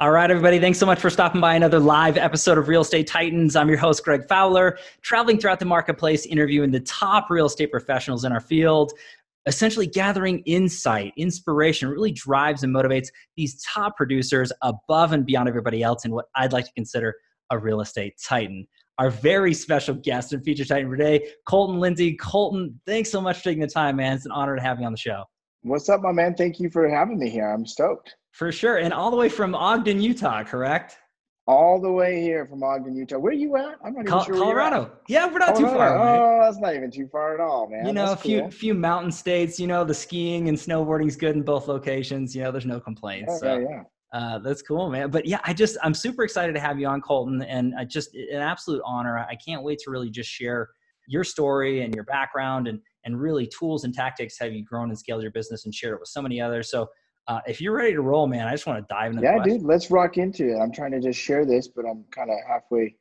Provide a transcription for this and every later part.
All right, everybody. Thanks so much for stopping by another live episode of Real Estate Titans. I'm your host, Greg Fowler, traveling throughout the marketplace, interviewing the top real estate professionals in our field, essentially gathering insight, inspiration, really drives and motivates these top producers above and beyond everybody else in what I'd like to consider a real estate titan. Our very special guest and feature titan today, Colton Lindsay. Colton, thanks so much for taking the time, man. It's an honor to have you on the show. What's up, my man? Thank you for having me here. I'm stoked. For sure. And all the way from Ogden, Utah, correct? All the way here from Ogden, Utah. Where are you at? I'm not Col- even sure. Colorado. Yeah, we're not Colorado. too far. Away. Oh, that's not even too far at all, man. You know, that's a few cool. few mountain states. You know, the skiing and snowboarding is good in both locations. You know, there's no complaints. Yeah, so. yeah, yeah. Uh, that's cool, man. But yeah, I just I'm super excited to have you on, Colton, and I just an absolute honor. I can't wait to really just share your story and your background and and really tools and tactics have you grown and scaled your business and shared it with so many others. So uh, if you're ready to roll, man, I just want to dive into Yeah, dude. Let's rock into it. I'm trying to just share this, but I'm kind of halfway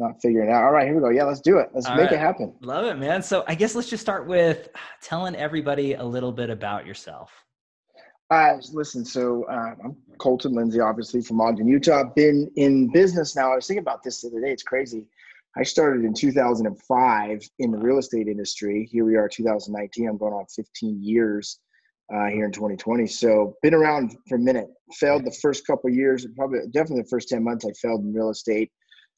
not figuring it out. All right, here we go. Yeah, let's do it. Let's All make right. it happen. Love it, man. So I guess let's just start with telling everybody a little bit about yourself. Uh, listen, so uh, I'm Colton Lindsay, obviously from Ogden, Utah. Been in business now. I was thinking about this the other day. It's crazy. I started in 2005 in the real estate industry. Here we are, 2019. I'm going on 15 years uh, here in 2020. So been around for a minute. Failed the first couple of years, probably definitely the first 10 months. I failed in real estate.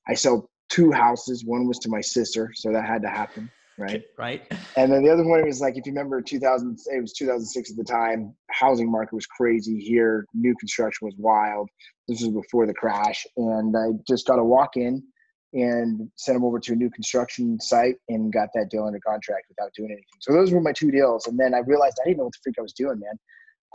I sold two houses. One was to my sister, so that had to happen, right? Right. And then the other one was like, if you remember 2000, it was 2006 at the time, housing market was crazy here. New construction was wild. This was before the crash. And I just got a walk in and sent them over to a new construction site and got that deal under contract without doing anything. So those were my two deals. And then I realized I didn't know what the freak I was doing, man.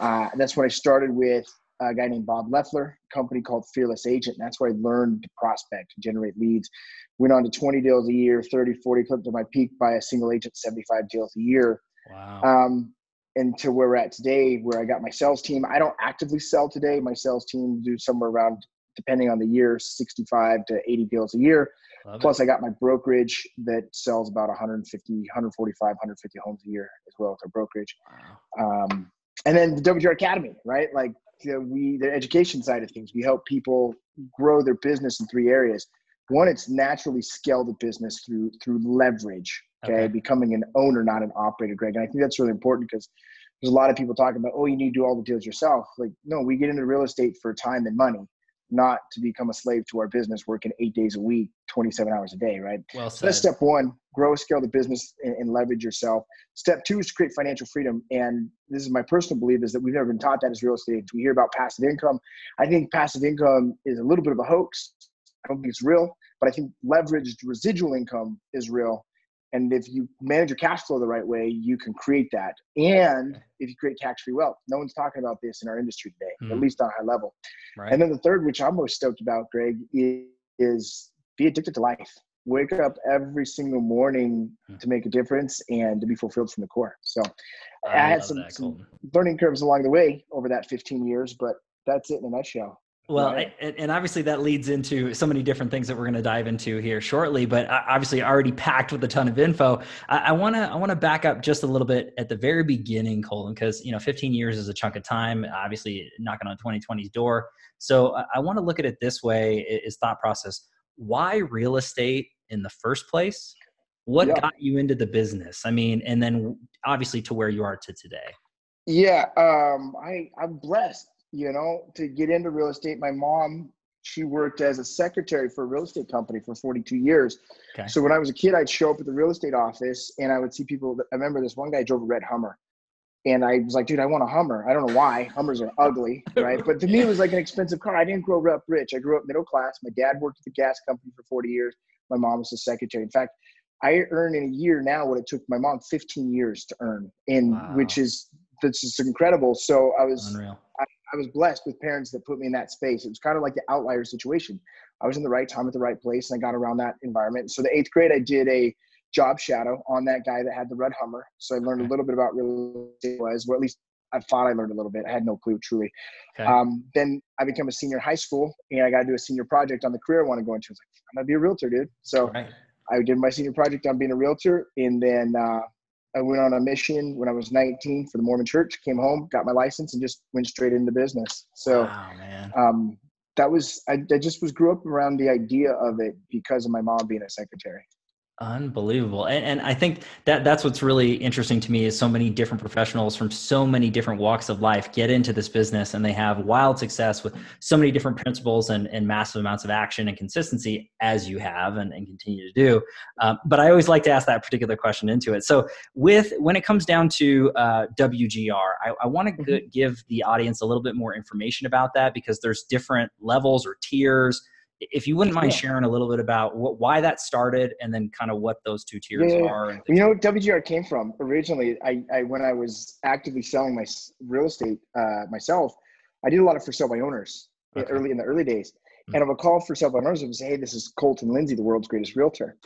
Uh, and that's when I started with a guy named Bob Leffler, a company called Fearless Agent. And that's where I learned to prospect and generate leads. Went on to 20 deals a year, 30, 40, clipped to my peak by a single agent, 75 deals a year. Wow. Um, and to where we're at today, where I got my sales team. I don't actively sell today. My sales team do somewhere around, depending on the year, 65 to 80 deals a year. Love it. Plus, I got my brokerage that sells about 150, 145, 150 homes a year as well with our brokerage. Wow. Um, and then the WGR Academy, right? Like we, the education side of things, we help people grow their business in three areas. One, it's naturally scale the business through through leverage. Okay? Okay. becoming an owner, not an operator, Greg. And I think that's really important because there's a lot of people talking about, oh, you need to do all the deals yourself. Like, no, we get into real estate for time and money, not to become a slave to our business, working eight days a week, 27 hours a day, right? Well So that's step one grow, scale the business, and, and leverage yourself. Step two is to create financial freedom. And this is my personal belief is that we've never been taught that as real estate. We hear about passive income. I think passive income is a little bit of a hoax. I don't think it's real, but I think leveraged residual income is real. And if you manage your cash flow the right way, you can create that. And if you create tax free wealth, no one's talking about this in our industry today, at Hmm. least on a high level. right. And then the third, which I'm most stoked about, Greg, is, is be addicted to life. Wake up every single morning Hmm. to make a difference and to be fulfilled from the core. So I, I had some, that, some learning curves along the way over that 15 years, but that's it in a nutshell. Well, Right. and, and obviously that leads into so many different things that we're going to dive into here shortly. But obviously, already packed with a ton of info. I want to I want to back up just a little bit at the very beginning, Colin, because you know, 15 years is a chunk of time. Obviously, knocking on 2020's door. So I, I want to look at it this way: i- is thought process. Why real estate in the first place? What Yeah. got you into the business? I mean, and then obviously to where you are to today. Yeah, um, I I'm blessed, you know, to get into real estate. My mom, she worked as a secretary for a real estate company for 42 years. Okay. So when I was a kid, I'd show up at the real estate office and I would see people. I remember this one guy drove a red Hummer, and I was like, "Dude, I want a Hummer." I don't know why. Hummers are ugly, right? But to me, it was like an expensive car. I didn't grow up rich. I grew up middle class. My dad worked at the gas company for 40 years. My mom was a secretary. In fact, I earn in a year now what it took my mom 15 years to earn, and Wow. which is that's just incredible. So I was Unreal. I was blessed with parents that put me in that space. It was kind of like the outlier situation. I was in the right time at the right place, and I got around that environment. So the eighth grade, I did a job shadow on that guy that had the red Hummer. So I learned a little bit about real estate was, or at least I thought I learned a little bit. I had no clue truly. Okay. Um, then I became a senior in high school, and I got to do a senior project on the career I want to go into. I was like, I'm gonna be a realtor, dude. So right. I did my senior project on being a realtor, and then uh, I went on a mission when I was 19 for the Mormon Church. Came home, got my license, and just went straight into business. So wow, man. um, that was I, I just was grew up around the idea of it because of my mom being a secretary. Unbelievable. And, and I think that that's what's really interesting to me is so many different professionals from so many different walks of life get into this business and they have wild success with so many different principles and, and massive amounts of action and consistency as you have and, and continue to do. Um, but I always like to ask that particular question into it. So with, when it comes down to uh, WGR, I, I want to mm-hmm. give the audience a little bit more information about that because there's different levels or tiers if you wouldn't mind yeah. sharing a little bit about what, why that started and then kind of what those two tiers yeah, are. You know WGR came from originally? I, I when I was actively selling my real estate uh, myself, I did a lot of for sale by owners okay. early in the early days. Mm-hmm. And I would call for sale by owners and say, "Hey, this is Colton Lindsay, the world's greatest realtor."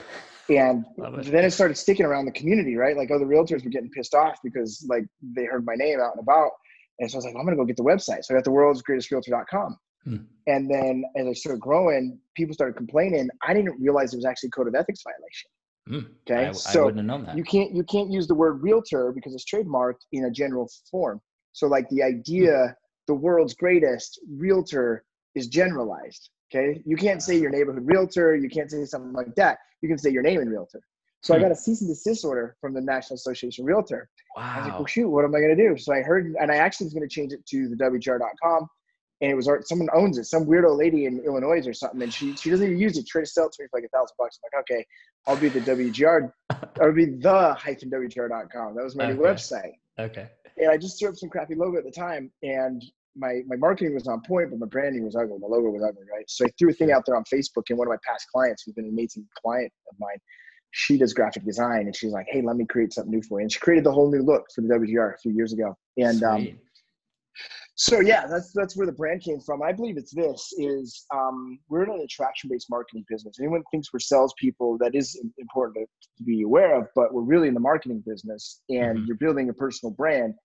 And it. then it started sticking around the community, right? Like other realtors were getting pissed off because like they heard my name out and about. And so I was like, I'm gonna go get the website. So I got the world's greatest realtor.com. Hmm. And then as I started growing, people started complaining. I didn't realize it was actually code of ethics violation. Hmm. Okay, I, so I wouldn't have known that. You can't you can't use the word realtor because it's trademarked in a general form. So like the idea, hmm. the world's greatest realtor is generalized. Okay, you can't say your neighborhood realtor. You can't say something like that. You can say your name in realtor. So I got a cease and desist order from the National Association Realtor. Wow. I was like, well, shoot, what am I going to do? So I heard, and I actually was going to change it to the WGR.com and it was someone owns it, some weirdo lady in Illinois or something, and she she doesn't even use it. She tried to sell it to me for like a thousand bucks. I'm like, okay, I'll be the WGR, I'll be the hyphen WGR.com. That was my okay. new website. Okay. And I just threw up some crappy logo at the time, and my my marketing was on point, but my branding was ugly. My logo was ugly, right? So I threw a thing out there on Facebook, and one of my past clients, who's been an amazing client of mine, she does graphic design, and she's like, hey, let me create something new for you. And she created the whole new look for the WGR a few years ago, and um, so yeah, that's that's where the brand came from. I believe it's this: is um, we're in an attraction-based marketing business. Anyone thinks we're salespeople, that is important to, to be aware of. But we're really in the marketing business, and mm-hmm. you're building a personal brand.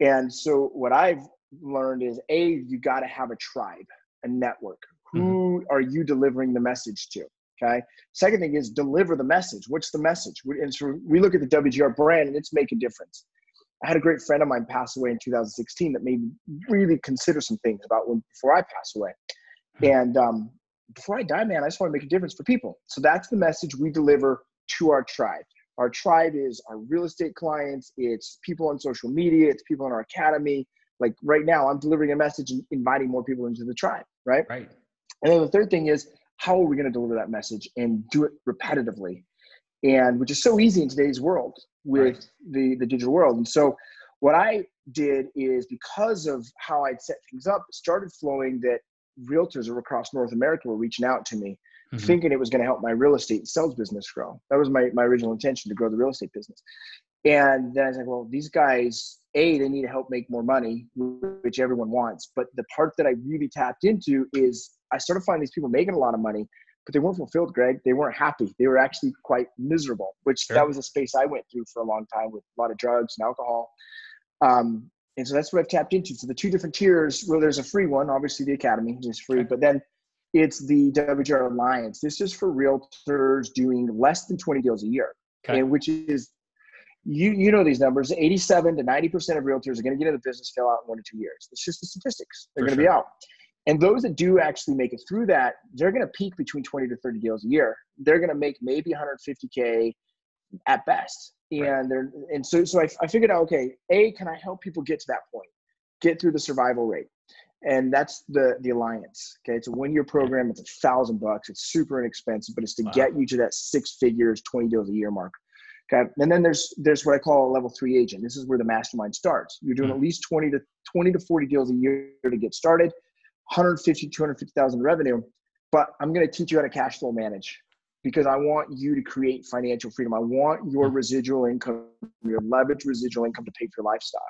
And so what I've learned is a you got to have a tribe, a network. Who mm-hmm. are you delivering the message to? Okay. Second thing is deliver the message. What's the message? And so we look at the WGR brand, and it's make a difference. I had a great friend of mine pass away in 2016 that made me really consider some things about when before I pass away. Hmm. And um, before I die, man, I just want to make a difference for people. So that's the message we deliver to our tribe. Our tribe is our real estate clients, it's people on social media, it's people in our academy. Like right now, I'm delivering a message and inviting more people into the tribe, right? Right. And then the third thing is, how are we going to deliver that message and do it repetitively? And which is so easy in today's world with right. the the digital world. And so what I did is because of how I'd set things up, it started flowing that realtors across North America were reaching out to me, mm-hmm. thinking it was going to help my real estate sales business grow. That was my, my original intention to grow the real estate business. And then I was like, well, these guys, A, they need to help make more money, which everyone wants. But the part that I really tapped into is I started finding these people making a lot of money, but they weren't fulfilled, Greg. They weren't happy. They were actually quite miserable, which sure. that was a space I went through for a long time with a lot of drugs and alcohol. Um, and so that's what I've tapped into. So the two different tiers, well, there's a free one, obviously the Academy is free, okay. but then it's the WGR Alliance. This is for realtors doing less than 20 deals a year, okay. and which is you you know these numbers 87 to 90 percent of realtors are going to get into the business fail out in one to two years it's just the statistics they're going to sure. be out and those that do actually make it through that, they're going to peak between 20 to 30 deals a year. They're going to make maybe 150K at best. And right. they're, and so, so I, I figured out, okay, A, can I help people get to that point, get through the survival rate? And that's the, the alliance. Okay. It's a one year program. It's a thousand bucks. It's super inexpensive, but it's to wow. get you to that six figures, 20 deals a year mark. Okay. And then there's, there's what I call a level three agent. This is where the mastermind starts. You're doing mm-hmm. at least 20 to 20 to 40 deals a year to get started 150, 250,000 revenue, but I'm going to teach you how to cash flow manage because I want you to create financial freedom. I want your mm-hmm. residual income, your leverage residual income to pay for your lifestyle.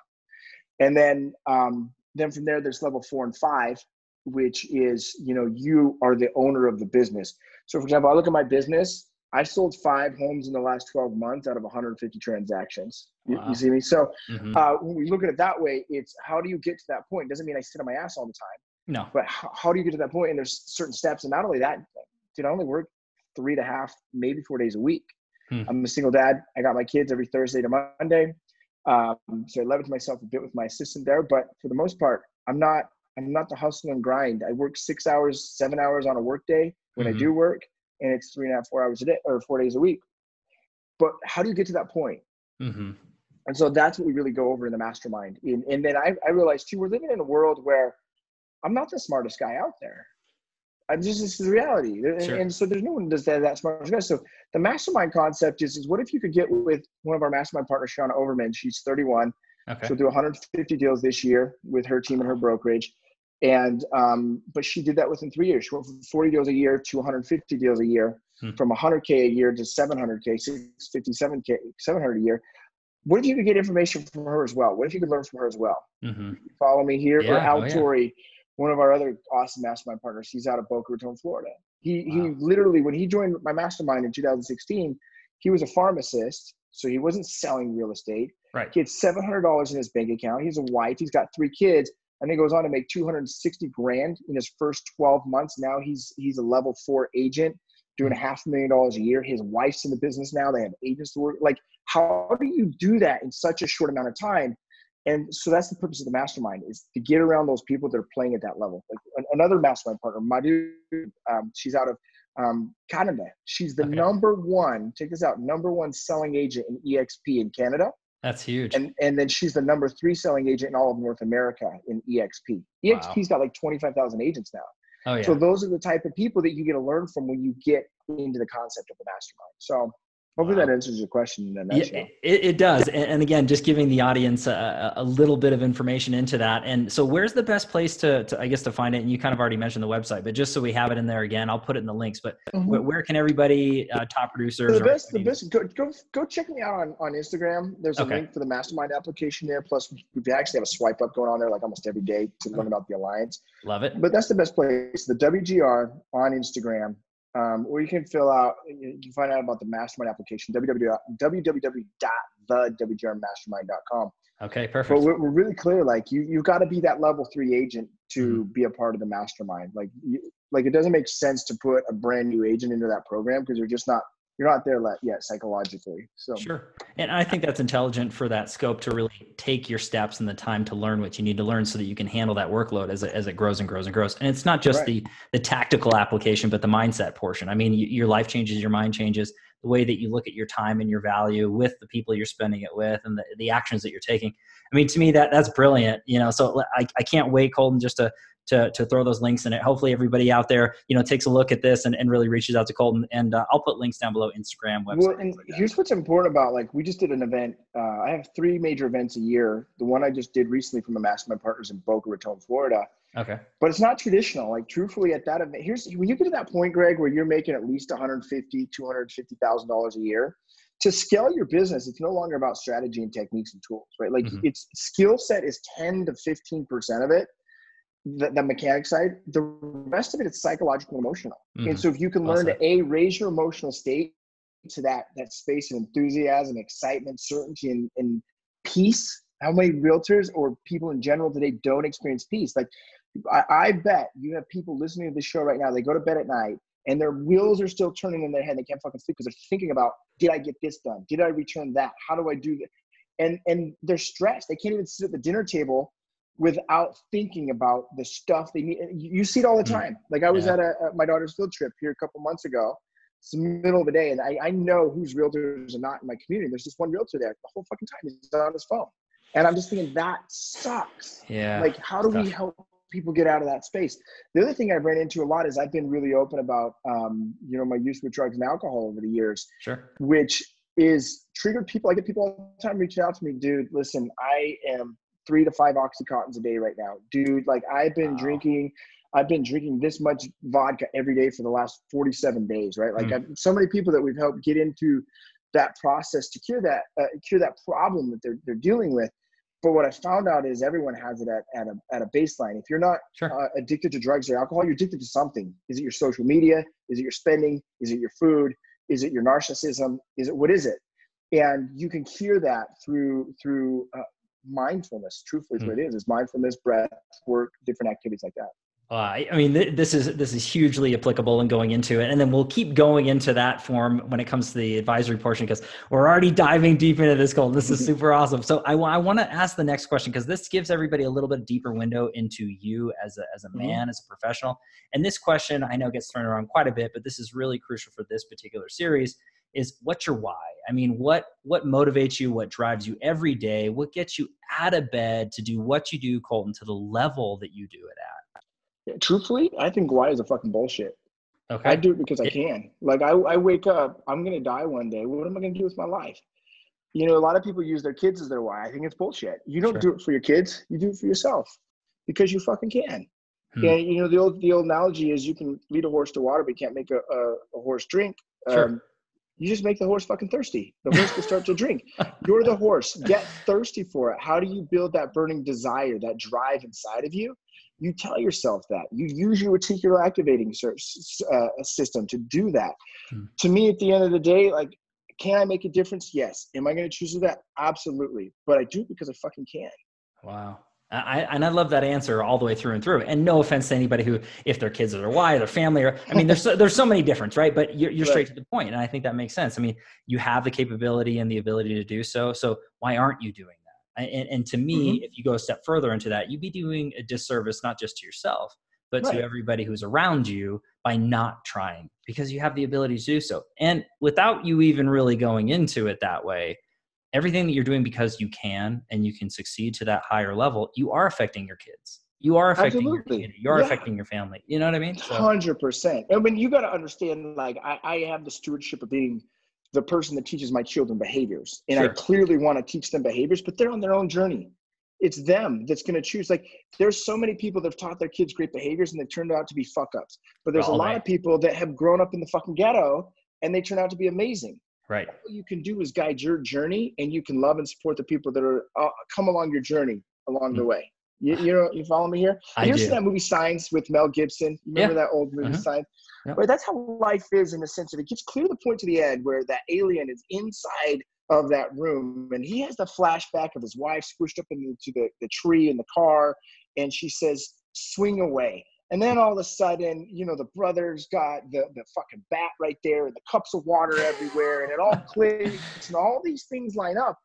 And then, um, then from there, there's level four and five, which is, you know, you are the owner of the business. So for example, I look at my business, I sold five homes in the last 12 months out of 150 transactions. Wow. You, you, see me? So mm-hmm. uh, when we look at it that way, it's how do you get to that point? It doesn't mean I sit on my ass all the time. No. But how, how do you get to that point? And there's certain steps. And not only that, dude, I only work three and a half, maybe four days a week. Hmm. I'm a single dad. I got my kids every Thursday to Monday. Um, so I leverage myself a bit with my assistant there. But for the most part, I'm not I'm not the hustle and grind. I work six hours, seven hours on a work day when Mhm. I do work, and it's three and a half, four hours a day or four days a week. But how do you get to that point? hmm And so that's what we really go over in the mastermind. And, and then I, I realized too, we're living in a world where I'm not the smartest guy out there. I'm just this is reality. And, Sure. and so there's no one that's that, that smart guy. So the mastermind concept is, is what if you could get with one of our mastermind partners, Shauna Overman, she's 31. Okay. She'll do 150 deals this year with her team and her brokerage. And um, but she did that within three years. She went from 40 deals a year to 150 deals a year, Hmm. from 100k a year to 700k, 657k, 700 a year. What if you could get information from her as well? What if you could learn from her as well? hmm Follow me here. Or Al oh, yeah. Torrey, one of our other awesome mastermind partners. He's out of Boca Raton, Florida. He he literally when he joined my mastermind in 2016, he was a pharmacist, so he wasn't selling real estate. Right. He had seven hundred dollars in his bank account. He's a wife. He's got three kids, and he goes on to make two hundred and sixty grand in his first twelve months. Now he's he's a level four agent, doing hmm. a half a million dollars a year. His wife's in the business now. They have agents to work. Like, how do you do that in such a short amount of time? And so that's the purpose of the mastermind is to get around those people that are playing at that level. Like another mastermind partner, Madhu, um, she's out of um, Canada. She's the Okay. number one. Check this out, number one selling agent in EXP in Canada That's huge. and and then she's the number three selling agent in all of North America in EXP. EXP's got like twenty five thousand agents now. oh yeah. So those are the type of people that you get to learn from when you get into the concept of the mastermind. So hopefully that answers your question in Yeah, it, it does. And, again, just giving the audience a, a little bit of information into that. And so where's the best place to, to, I guess, to find it? And you kind of already mentioned the website, but just so we have it in there again, I'll put it in the links, but Mhm. where, where can everybody, uh, top producers? the best, the best. Go, go, go check me out on, on Instagram. There's a Okay. link for the mastermind application there. Plus, we actually have a swipe up going on there like almost every day to learn about the alliance. Love it. But that's the best place. The WGR on Instagram, um, or you can fill out. You can find out about the mastermind application. www www.thewgrmastermind.com. Okay, But perfect. we're, we're really clear. Like you, you've got to be that level three agent to Mm-hmm. be a part of the mastermind. Like, you, like it doesn't make sense to put a brand new agent into that program because you're just not you're not there yet psychologically. So Sure. And I think that's intelligent for that scope to really take your steps and the time to learn what you need to learn so that you can handle that workload as it, as it grows and grows and grows. And it's not just Right. the, the tactical application, but the mindset portion. I mean, y your life changes, your mind changes, the way that you look at your time and your value with the people you're spending it with and the, the actions that you're taking. I mean, to me, that that's brilliant, you know, so I, I can't wait, Colton, just to, to, to throw those links in it. Hopefully everybody out there, you know, takes a look at this and, and really reaches out to Colton. And uh, I'll put links down below Instagram, website. Well, and here's what's important about like we just did an event. Uh, I have three major events a year. The one I just did recently from the Mastermind Partners in Boca Raton, Florida. Okay. But it's not traditional. Like truthfully, at that event, here's when you get to that point, Greg, where you're making at least 150, 250 thousand dollars a year. To scale your business, it's no longer about strategy and techniques and tools, right? Like Mhm. it's skill set is 10 to 15 percent of it. The, the mechanic side, the rest of it is psychological and emotional. Mhm. And so if you can learn said. to a raise your emotional state to that that space of enthusiasm, excitement, certainty, and, and peace. How many realtors or people in general today don't experience peace? Like I, I bet you have people listening to this show right now. They go to bed at night and their wheels are still turning in their head. They can't fucking sleep because they're thinking about, did I get this done? Did I return that? How do I do that? And and they're stressed. They can't even sit at the dinner table without thinking about the stuff they need. You see it all the Mm. time. Like I was Yeah. at, a, at my daughter's field trip here a couple months ago. It's the middle of the day, and I, I know whose realtors are not in my community. There's just one realtor there the whole fucking time. He's on his phone, and I'm just thinking that sucks. Yeah. Like, how do we help people get out of that space? The other thing I've ran into a lot is I've been really open about, um, you know, my use with drugs and alcohol over the years sure. which is triggered people. I get people all the time reaching out to me, dude. Listen, I am three to five oxycontins a day right now, dude. Like I've been Wow. drinking, I've been drinking this much vodka every day for the last forty-seven days, right? Like Mm. I've, so many people that we've helped get into that process to cure that uh, cure that problem that they're they're dealing with. But what I found out is everyone has it at, at a at a baseline. If you're not Sure. uh, addicted to drugs or alcohol, you're addicted to something. Is it your social media? Is it your spending? Is it your food? Is it your narcissism? Is it what is it? And you can cure that through through uh, mindfulness. Truthfully, is what it is: is mindfulness, breath, work, different activities like that. Uh, I, mean, th- this is this is hugely applicable and going into it, and then we'll keep going into that form when it comes to the advisory portion because we're already diving deep into this goal. This is super awesome. So I, I want to ask the next question because this gives everybody a little bit deeper window into you as a as a Mhm. man, as a professional. And this question I know gets thrown around quite a bit, but this is really crucial for this particular series. Is what's your why? I mean, what what motivates you? What drives you every day? What gets you out of bed to do what you do, Colton, to the level that you do it at? Truthfully, I think why is a fucking bullshit. Okay. I do it because I can. Like I, I wake up, I'm gonna die one day. What am I gonna do with my life? You know, a lot of people use their kids as their why. I think it's bullshit. You don't Sure. do it for your kids. You do it for yourself because you fucking can. Hmm. Yeah, you know the old the old analogy is you can lead a horse to water, but you can't make a, a, a horse drink. Sure. Um, you just make the horse fucking thirsty. The horse will start to drink. You're the horse. Get thirsty for it. How do you build that burning desire, that drive inside of you? You tell yourself that. You use your reticular activating uh, system to do that. Hmm. To me, at the end of the day, like, can I make a difference? Yes. Am I going to choose that? Absolutely. But I do it because I fucking can. Wow. I, and I love that answer all the way through and through. And no offense to anybody who, if their kids are their why, their family, or I mean, there's so, there's so many different, right? But you're, you're straight to the point, and I think that makes sense. I mean, you have the capability and the ability to do so. So why aren't you doing that? And, and to me, Mm-hmm. if you go a step further into that, you'd be doing a disservice not just to yourself, but Right. to everybody who's around you by not trying because you have the ability to do so. And without you even really going into it that way, everything that you're doing because you can and you can succeed to that higher level, you are affecting your kids. You are affecting your Absolutely. You are Yeah. affecting your family. You know what I mean? So, Hundred percent. And when you got to understand, like I, I have the stewardship of being the person that teaches my children behaviors, and I clearly want to teach them behaviors, but they're on their own journey. It's them that's going to choose. Like there's so many people that have taught their kids great behaviors, and they turned out to be fuck ups. But there's a All lot right. of people that have grown up in the fucking ghetto, and they turn out to be amazing. Right. All you can do is guide your journey, and you can love and support the people that are uh, come along your journey along the Mm. way. You, you know, you follow me here? I you ever seen that movie Signs with Mel Gibson? You remember that old movie Mhm. Signs? Yep. Right, that's how life is in the sense of it gets clear to the point to the end where that alien is inside of that room and he has the flashback of his wife squished up into the, the tree in the car and she says, swing away. And then all of a sudden, you know, the brother's got the, the fucking bat right there and the cups of water everywhere and it all clicks and all these things line up.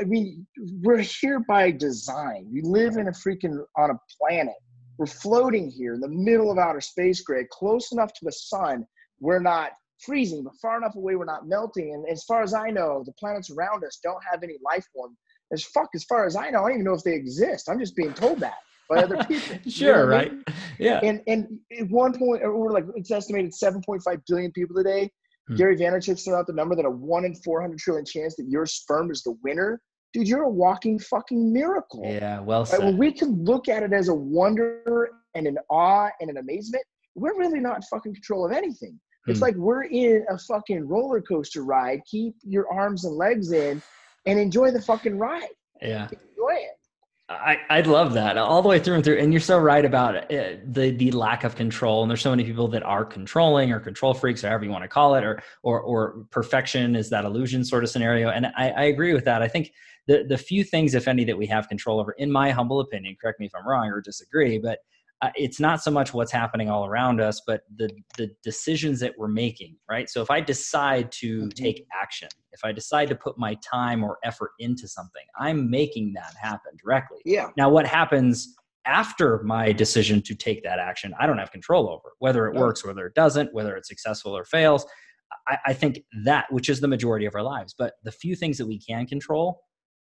I mean, we're here by design. We live in a freaking on a planet. We're floating here in the middle of outer space, Greg, close enough to the sun. We're not freezing, but far enough away we're not melting. And as far as I know, the planets around us don't have any life form. As fuck, as far as I know, I don't even know if they exist. I'm just being told that by other people. You know Sure, I right? mean? Yeah. And and at one point, or like it's estimated 7.5 billion people today. Hmm. Gary Vaynerchuk threw out the number that a one in 400 trillion chance that your sperm is the winner. Dude, you're a walking fucking miracle. Yeah. Well Right? said. When we can look at it as a wonder and an awe and an amazement, we're really not in fucking control of anything. It's Hmm. like we're in a fucking roller coaster ride. Keep your arms and legs in and enjoy the fucking ride. yeah. Enjoy it. I, I love that all the way through and through. And you're so right about uh, the the lack of control. And there's so many people that are controlling or control freaks, or however you want to call it, or or or perfection is that illusion sort of scenario. And I, I agree with that. I think the the few things, if any, that we have control over, in my humble opinion, correct me if I'm wrong or disagree, but uh, it's not so much what's happening all around us, but the the decisions that we're making, right? So if I decide to Mhm. take action, if I decide to put my time or effort into something, I'm making that happen directly. Yeah. Now, what happens after my decision to take that action, I don't have control over whether it works, whether it doesn't, whether it's successful or fails. I, I think that, which is the majority of our lives, but the few things that we can control,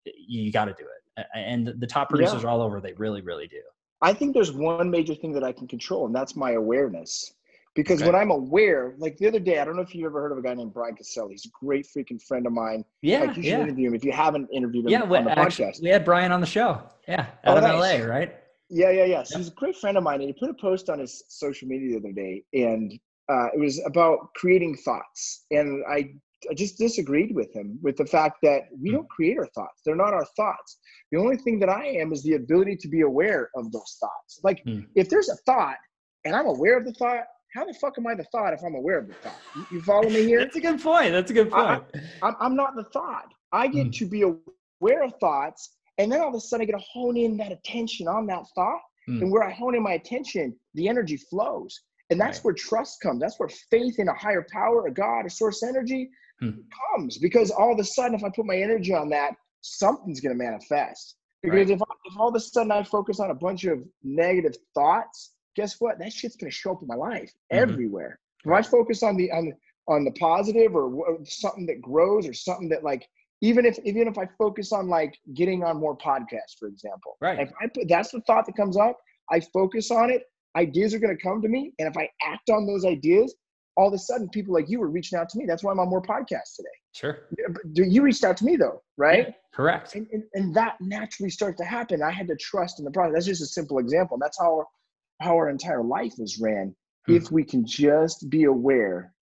you got to do it. And the- the top producers Yeah. all over, they really, really do. I think there's one major thing that I can control, and that's my awareness. Because Okay. when I'm aware, like the other day, I don't know if you've ever heard of a guy named Brian Cassell. He's a great freaking friend of mine. Yeah, like you should yeah. interview him if you haven't interviewed him Yeah, we, on the actually, podcast. we had Brian on the show. Yeah, Oh, out of nice. LA, right? Yeah, yeah, yeah. So he's a great friend of mine, and he put a post on his social media the other day, and uh, it was about creating thoughts. And I, I just disagreed with him with the fact that we Hmm. don't create our thoughts; they're not our thoughts. The only thing that I am is the ability to be aware of those thoughts. Like, Hmm. if there's a thought and I'm aware of the thought, how the fuck am I the thought if I'm aware of the thought? You, you follow me here? That's a good point. That's a good point. I'm, I'm not the thought. I get Mm. to be aware of thoughts, and then all of a sudden I get to hone in that attention on that thought, Mm. And where I hone in my attention, the energy flows. And that's right. where trust comes. That's where faith in a higher power, a God, a source energy hmm. comes. Because all of a sudden, if I put my energy on that, something's going to manifest. Because right. if, I, if all of a sudden I focus on a bunch of negative thoughts, guess what? That shit's going to show up in my life mm-hmm. everywhere. If I focus on the on on the positive or something that grows or something that like even if even if I focus on like getting on more podcasts, for example, right? If I put that's the thought that comes up, I focus on it. Ideas are going to come to me, and if I act on those ideas, all of a sudden people like you were reaching out to me. That's why I'm on more podcasts today. Sure. You reached out to me though, right? Yeah, correct. And, and, and, that naturally starts to happen. I had to trust in the process. That's just a simple example. That's how our, how our entire life is ran. Hmm. If we can just be aware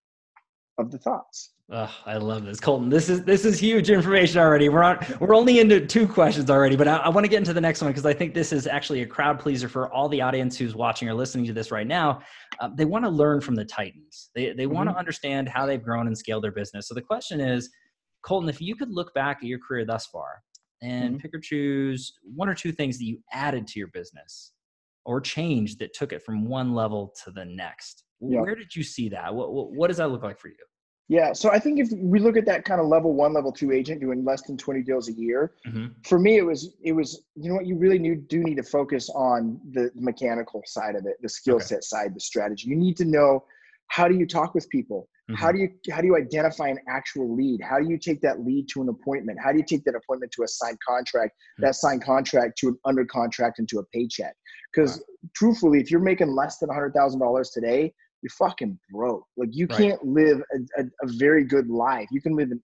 of the thoughts. Oh, I love this, Colton. This is this is huge information already. We're on we're only into two questions already, but I, I want to get into the next one because I think this is actually a crowd pleaser for all the audience who's watching or listening to this right now. Uh, they want to learn from the Titans. They they mm-hmm. want to understand how they've grown and scaled their business. So the question is, Colton, if you could look back at your career thus far and mm-hmm. pick or choose one or two things that you added to your business or changed that took it from one level to the next, yeah. where did you see that? What, what what does that look like for you? Yeah, so I think if we look at that kind of level one, level two agent doing less than 20 deals a year, mm-hmm. for me, it was, it was, you know what, you really need, do need to focus on the mechanical side of it, the skill okay. set side, the strategy. You need to know how do you talk with people? Mm-hmm. How do you, how do you identify an actual lead? How do you take that lead to an appointment? How do you take that appointment to a signed contract, mm-hmm. that signed contract to an under contract and to a paycheck? Because wow. truthfully, if you're making less than $100,000 today, you're fucking broke. Like you right. can't live a, a, a, very good life. You can live a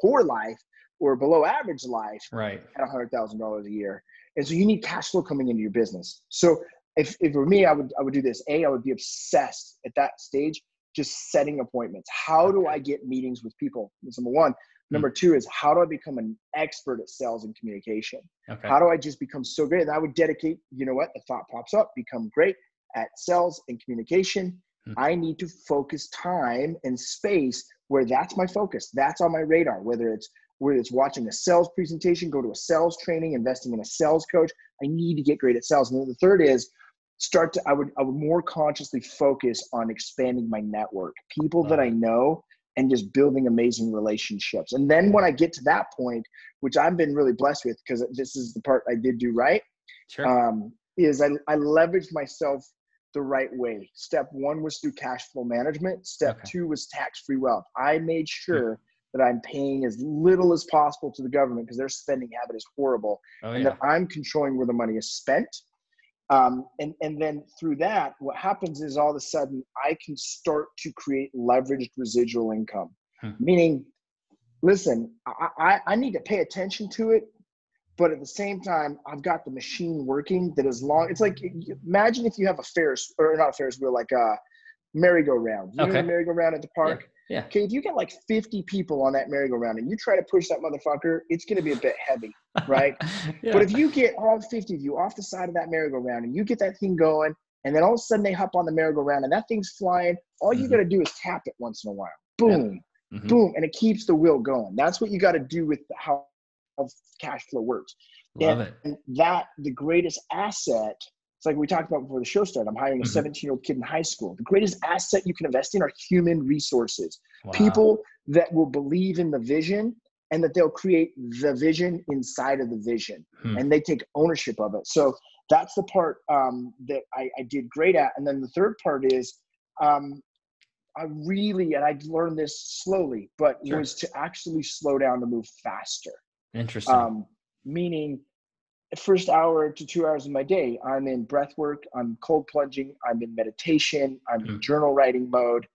poor life or below average life right. at hundred thousand dollars a year. And so you need cash flow coming into your business. So if, if for me, I would I would do this. A, I would be obsessed at that stage, just setting appointments. How do I get meetings with people? That's number one. Hmm. Number two is how do I become an expert at sales and communication? Okay. How do I just become so great? And I would dedicate, you know what, the thought pops up, become great at sales and communication Mm-hmm. I need to focus time and space where that's my focus. That's on my radar, whether it's whether it's watching a sales presentation, go to a sales training, investing in a sales coach. I need to get great at sales. And then the third is start to I would I would more consciously focus on expanding my network, people that I know and just building amazing relationships. And then when I get to that point, which I've been really blessed with because this is the part I did do right, sure. um, is I, I leveraged myself the right way. Step one was through cash flow management. Step okay. two was tax free wealth. I made sure that I'm paying as little as possible to the government because their spending habit is horrible, oh, and yeah. that I'm controlling where the money is spent. Um, and and then through that, what happens is all of a sudden I can start to create leveraged residual income, hmm. meaning, listen, I, I I need to pay attention to it but at the same time i've got the machine working that is long it's like imagine if you have a ferris or not a ferris wheel like a merry-go-round you okay. know the merry-go-round at the park yeah. yeah. okay if you get like 50 people on that merry-go-round and you try to push that motherfucker it's going to be a bit heavy right yeah. but if you get all 50 of you off the side of that merry-go-round and you get that thing going and then all of a sudden they hop on the merry-go-round and that thing's flying all you mm-hmm. got to do is tap it once in a while boom yeah. mm-hmm. boom and it keeps the wheel going that's what you got to do with how cash flow works. Love and, it. and that the greatest asset it's like we talked about before the show started. I'm hiring a 17 mm-hmm. year old kid in high school. The greatest asset you can invest in are human resources. Wow. People that will believe in the vision and that they'll create the vision inside of the vision hmm. and they take ownership of it. So that's the part um, that I, I, did great at. And then the third part is um, I really, and I learned this slowly, but sure. was to actually slow down to move faster. Interesting. Um, meaning, first hour to two hours of my day, I'm in breath work, I'm cold plunging, I'm in meditation, I'm mm. in journal writing mode.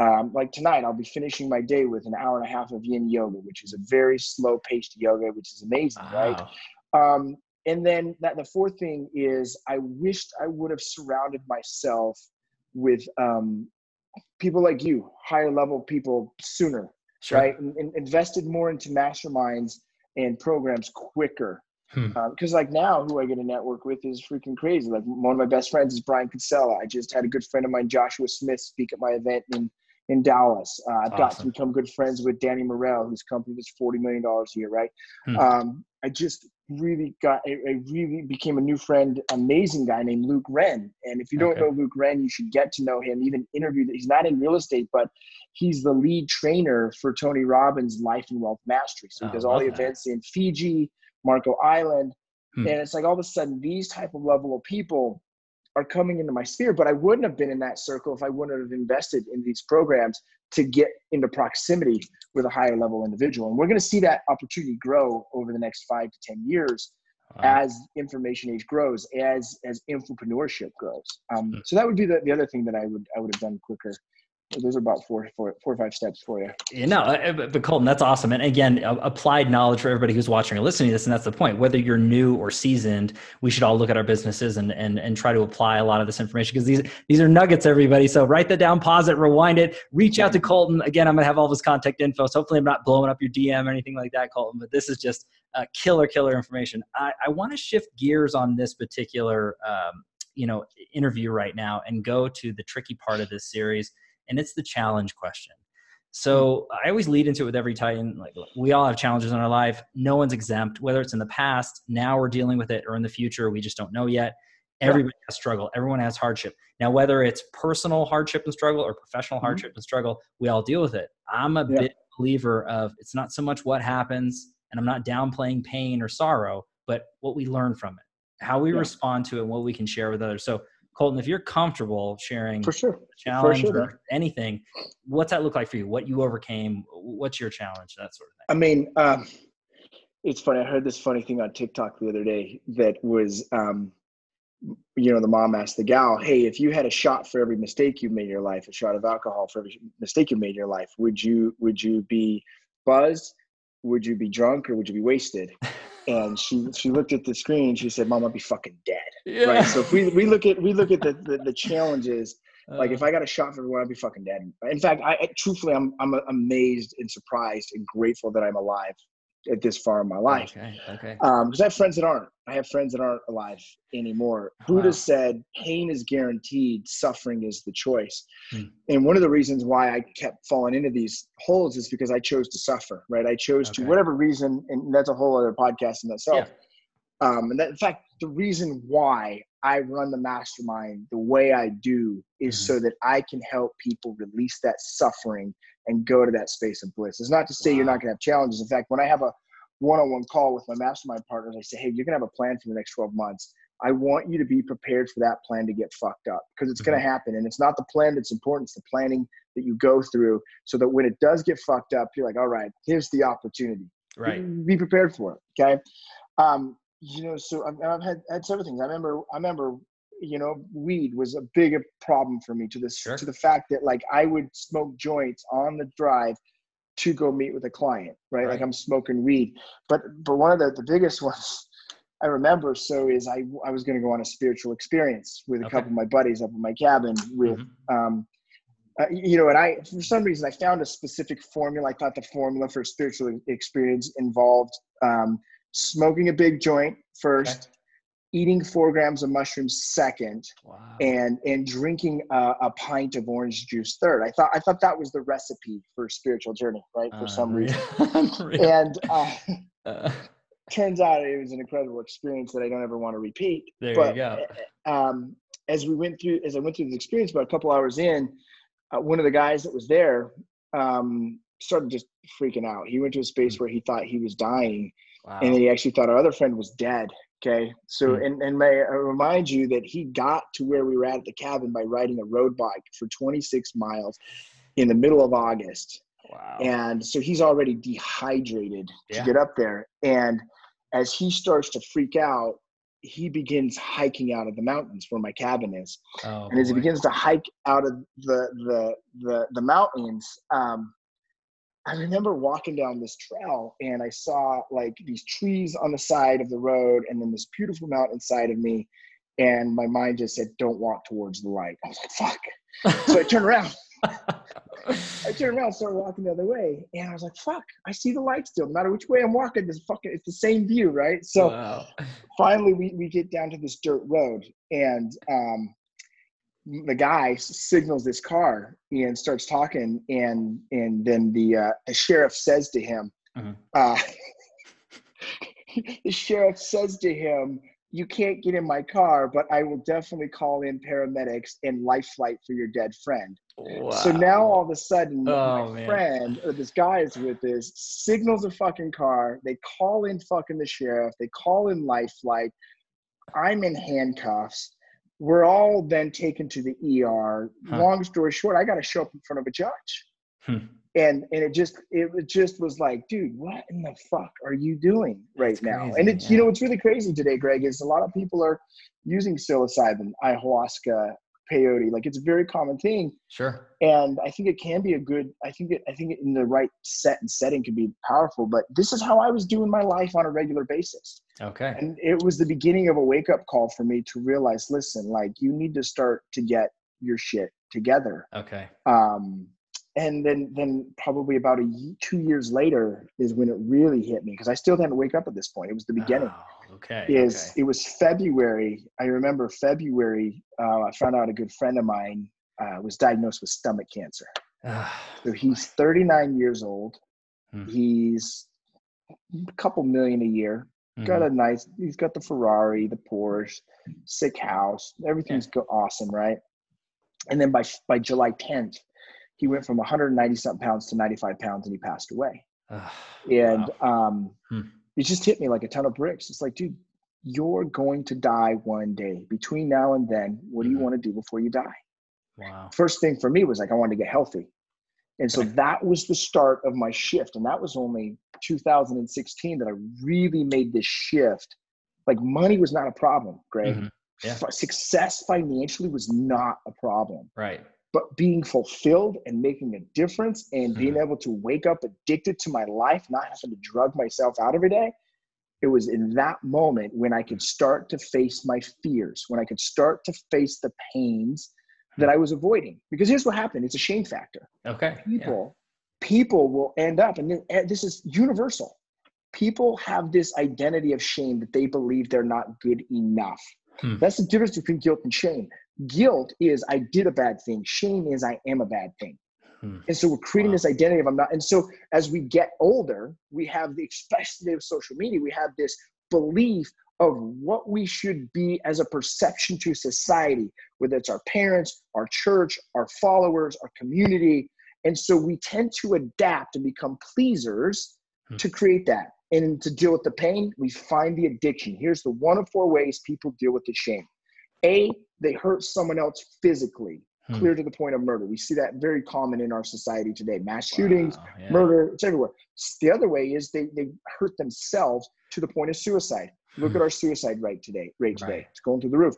Um, like tonight, I'll be finishing my day with an hour and a half of yin yoga, which is a very slow paced yoga, which is amazing, wow. right? Um, and then that the fourth thing is I wished I would have surrounded myself with um, people like you, higher level people sooner, sure. right? And, and invested more into masterminds and programs quicker. Because hmm. uh, like now, who I get to network with is freaking crazy. Like one of my best friends is Brian Kinsella. I just had a good friend of mine, Joshua Smith, speak at my event in in Dallas. Uh, I've awesome. got to become good friends with Danny Morel, whose company does forty million dollars a year. Right. Hmm. Um, I just really got I, I really became a new friend, amazing guy named Luke Wren. And if you don't Okay. know Luke Wren, you should get to know him. Even interview that he's not in real estate, but he's the lead trainer for Tony Robbins Life and Wealth Mastery. So he Oh, does all the that. events in Fiji, Marco Island, Hmm. and it's like all of a sudden these type of level of people are coming into my sphere. But I wouldn't have been in that circle if I wouldn't have invested in these programs to get into proximity with a higher level individual. And we're going to see that opportunity grow over the next five to 10 years as information age grows, as, as entrepreneurship grows. Um, Hmm. so that would be the, the other thing that I would, I would have done quicker. Those are about four, four, four or five steps for you. You know, uh, but but Colton, that's awesome. And again, applied knowledge for everybody who's watching or listening to this. And that's the point. Whether you're new or seasoned, we should all look at our businesses and and and try to apply a lot of this information because these these are nuggets, everybody. So write that down, pause it, rewind it, reach out to Colton. Again, I'm gonna have all his contact info. So hopefully, I'm not blowing up your DM or anything like that, Colton. But this is just uh, killer, killer information. I, I want to shift gears on this particular um, you know interview right now and go to the tricky part of this series and it's the challenge question. So I always lead into it with every Titan. Like we all have challenges in our life. No one's exempt, whether it's in the past, now we're dealing with it, or in the future, we just don't know yet. Yeah. Everybody has struggle. Everyone has hardship. Now, whether it's personal hardship and struggle or professional Mhm. hardship and struggle, we all deal with it. I'm a Yeah. big believer of it's not so much what happens, and I'm not downplaying pain or sorrow, but what we learn from it, how we Yeah. respond to it, and what we can share with others. So, Colton, if you're comfortable sharing For sure. challenge sure, or anything, what's that look like for you? What you overcame? What's your challenge? That sort of thing. I mean, um, it's funny. I heard this funny thing on TikTok the other day that was, um, you know, the mom asked the gal, "Hey, if you had a shot for every mistake you made in your life, a shot of alcohol for every mistake you made in your life, would you would you be buzzed? Would you be drunk, or would you be wasted?" And she she looked at the screen. She said, "Mom, I'd be fucking dead." Yeah. Right. So if we, we look at we look at the, the the challenges like if Uh, I got a shot for everyone, I'd be fucking dead. In fact, I truthfully, I'm I'm amazed and surprised and grateful that I'm alive at this far in my life. Okay. Okay. Um, because I have friends that aren't. I have friends that aren't alive anymore. Buddha said, "Pain is guaranteed. Suffering is the choice." Hmm. And one of the reasons why I kept falling into these holes is because I chose to suffer. Right? I chose to whatever reason, and that's a whole other podcast in itself. Um, and that, in fact, the reason why I run the mastermind the way I do is Mhm. so that I can help people release that suffering and go to that space of bliss. It's not to say you're not going to have challenges. In fact, when I have a one-on-one call with my mastermind partners, I say, "Hey, you're going to have a plan for the next 12 months. I want you to be prepared for that plan to get fucked up because it's going to happen. And it's not the plan that's important; it's the planning that you go through, so that when it does get fucked up, you're like, "All right, here's the opportunity." Right. be prepared for it okay um you know so i've, I've had had several things i remember i remember you know weed was a big problem for me to this Sure. to the fact that like i would smoke joints on the drive to go meet with a client right, like i'm smoking weed but but one of the, the biggest ones i remember so is i i was going to go on a spiritual experience with a Okay. couple of my buddies up in my cabin with Mhm. um, uh, you know, and I, for some reason, I found a specific formula. I thought the formula for a spiritual experience involved um, smoking a big joint first, eating four grams of mushrooms second, Wow. and and drinking a, a pint of orange juice third. I thought I thought that was the recipe for spiritual journey, right? For some reason, and uh, Uh, turns out it was an incredible experience that I don't ever want to repeat. there but you go. um, as we went through, as I went through this experience, about a couple hours in, uh, one of the guys that was there um, started just freaking out. He went to a space where he thought he was dying, Wow. and then he actually thought our other friend was dead. Okay, so Hmm. and and may I remind you that he got to where we were at at the cabin by riding a road bike for 26 miles in the middle of August wow. and so he's already dehydrated Yeah. to get up there and as he starts to freak out he begins hiking out of the mountains where my cabin is oh, and as he begins to hike out of the the the, the mountains um, i remember walking down this trail and i saw like these trees on the side of the road and then this beautiful mountain side of me and my mind just said don't walk towards the light i was like fuck so i turned around I turned around, started walking the other way, and I was like, "Fuck! I see the light still. No matter which way I'm walking, this fucking it's the same view, right?" So wow. finally, we, we get down to this dirt road, and um, the guy signals this car and starts talking, and and then the uh, the sheriff says to him, Mhm. uh, the sheriff says to him, you can't get in my car, but I will definitely call in paramedics and life flight for your dead friend. Wow. So now all of a sudden, oh, my man. friend or this guy is with this signals a fucking car. They call in fucking the sheriff. They call in life flight. I'm in handcuffs. We're all then taken to the ER. Huh. Long story short, I got to show up in front of a judge. Hmm and and it just it just was like dude what in the fuck are you doing right now and it's yeah. you know what's really crazy today greg is a lot of people are using psilocybin ayahuasca peyote. Like it's a very common thing. Sure. And i think it can be a good i think it i think it in the right set and setting can be powerful but this is how i was doing my life on a regular basis. Okay. And it was the beginning of a wake up call for me to realize listen like you need to start to get your shit together. Okay. Um and then then probably about a two years later is when it really hit me because I still didn't wake up at this point. It was the beginning. Oh, okay. Is okay. it was February? I remember February. Uh, I found out a good friend of mine uh, was diagnosed with stomach cancer. so he's 39 years old. Hmm. He's a couple million a year. Mm-hmm. Got a nice. He's got the Ferrari, the Porsche, sick house. Everything's yeah. awesome, right? And then by by July 10th, he went from 190 something pounds to 95 pounds and he passed away. and wow. um, hmm. It just hit me like a ton of bricks. It's like, dude, you're going to die one day. Between now and then, what do you mm-hmm. want to do before you die? Wow. First thing for me was like, I wanted to get healthy. And so that was the start of my shift. And that was only 2016 that I really made this shift. Like money was not a problem, Greg. Mm-hmm. Yeah. Success financially was not a problem. Right but being fulfilled and making a difference and being mm-hmm. able to wake up addicted to my life, not having to drug myself out every day. It was in that moment when I could start to face my fears, when I could start to face the pains that. I was avoiding. Because here's what happened it's a shame factor. Okay. People, yeah. people will end up, and this is universal. People have this identity of shame that they believe they're not good enough. Hmm. That's the difference between guilt and shame. Guilt is I did a bad thing. Shame is I am a bad thing. Hmm. And so we're creating wow. this identity of I'm not. And so as we get older, we have the, especially of social media, we have this belief of what we should be as a perception to society, whether it's our parents, our church, our followers, our community. And so we tend to adapt and become pleasers hmm. to create that. And to deal with the pain, we find the addiction. Here's the one of four ways people deal with the shame. A, they hurt someone else physically, hmm. clear to the point of murder. We see that very common in our society today. Mass shootings, wow, yeah. murder, it's everywhere. The other way is they, they hurt themselves to the point of suicide. Look hmm. at our suicide rate today, rate today. Right. It's going through the roof.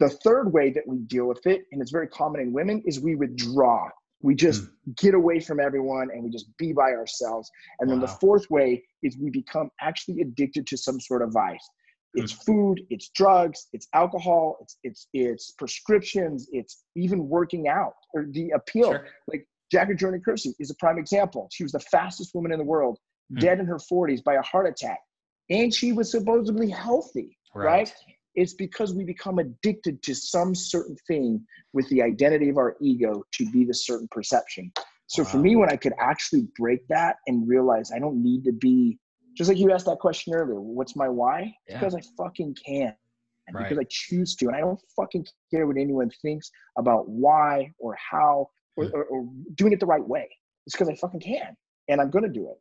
The third way that we deal with it, and it's very common in women, is we withdraw. We just mm. get away from everyone and we just be by ourselves. And wow. then the fourth way is we become actually addicted to some sort of vice. It's food, it's drugs, it's alcohol, it's it's it's prescriptions, it's even working out or the appeal. Sure. Like Jackie Joyner Kersee is a prime example. She was the fastest woman in the world, mm. dead in her 40s by a heart attack. And she was supposedly healthy, right? right? It's because we become addicted to some certain thing with the identity of our ego to be the certain perception. So wow. for me, when I could actually break that and realize I don't need to be, just like you asked that question earlier, what's my why? Yeah. Because I fucking can. Right. Because I choose to. And I don't fucking care what anyone thinks about why or how or, hmm. or, or doing it the right way. It's because I fucking can. And I'm going to do it.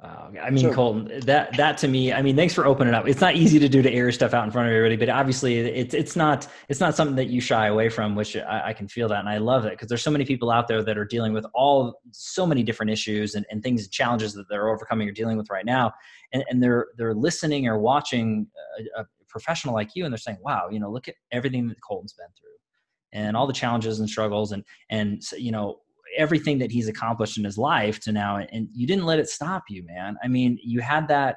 Uh, I mean, Colton, that that to me, I mean, thanks for opening up. It's not easy to do to air stuff out in front of everybody, but obviously, it's it's not it's not something that you shy away from, which I, I can feel that, and I love it because there's so many people out there that are dealing with all so many different issues and, and things, challenges that they're overcoming or dealing with right now, and, and they're they're listening or watching a, a professional like you, and they're saying, "Wow, you know, look at everything that Colton's been through." and all the challenges and struggles and and you know everything that he's accomplished in his life to now and you didn't let it stop you man. I mean you had that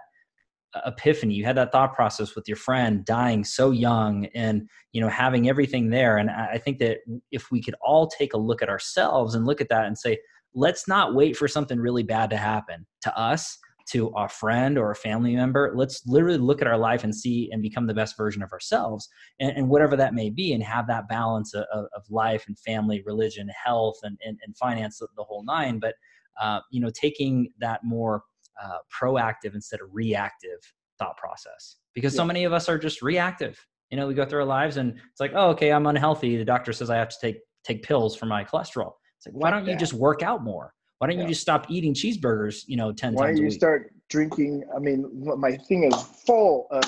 epiphany you had that thought process with your friend dying so young and you know having everything there. And i think that if we could all take a look at ourselves and look at that and say let's not wait for something really bad to happen to us to a friend or a family member let's literally look at our life and see and become the best version of ourselves and, and whatever that may be and have that balance of, of life and family religion health and, and, and finance the, the whole nine but uh, you know taking that more uh, proactive instead of reactive thought process because Yeah. so many of us are just reactive. You know, we go through our lives and it's like, oh, okay, I'm unhealthy. The doctor says I have to take take pills for my cholesterol. It's like, why don't you just work out more? Why don't Yeah. you just stop eating cheeseburgers? You know, ten Why times don't a you week. start drinking? I mean, my thing is full of.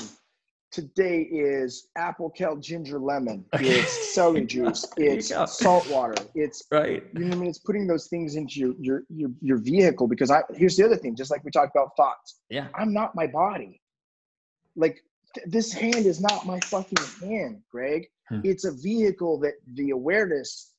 Today is apple, kale, ginger, lemon. It's celery juice. It's salt water. It's right. you know I mean. It's putting those things into your your your, your vehicle because I here's the other thing. Just like we talked about thoughts, Yeah. I'm not my body. Like th- this hand is not my fucking hand, Greg. Hmm. It's a vehicle that the awareness,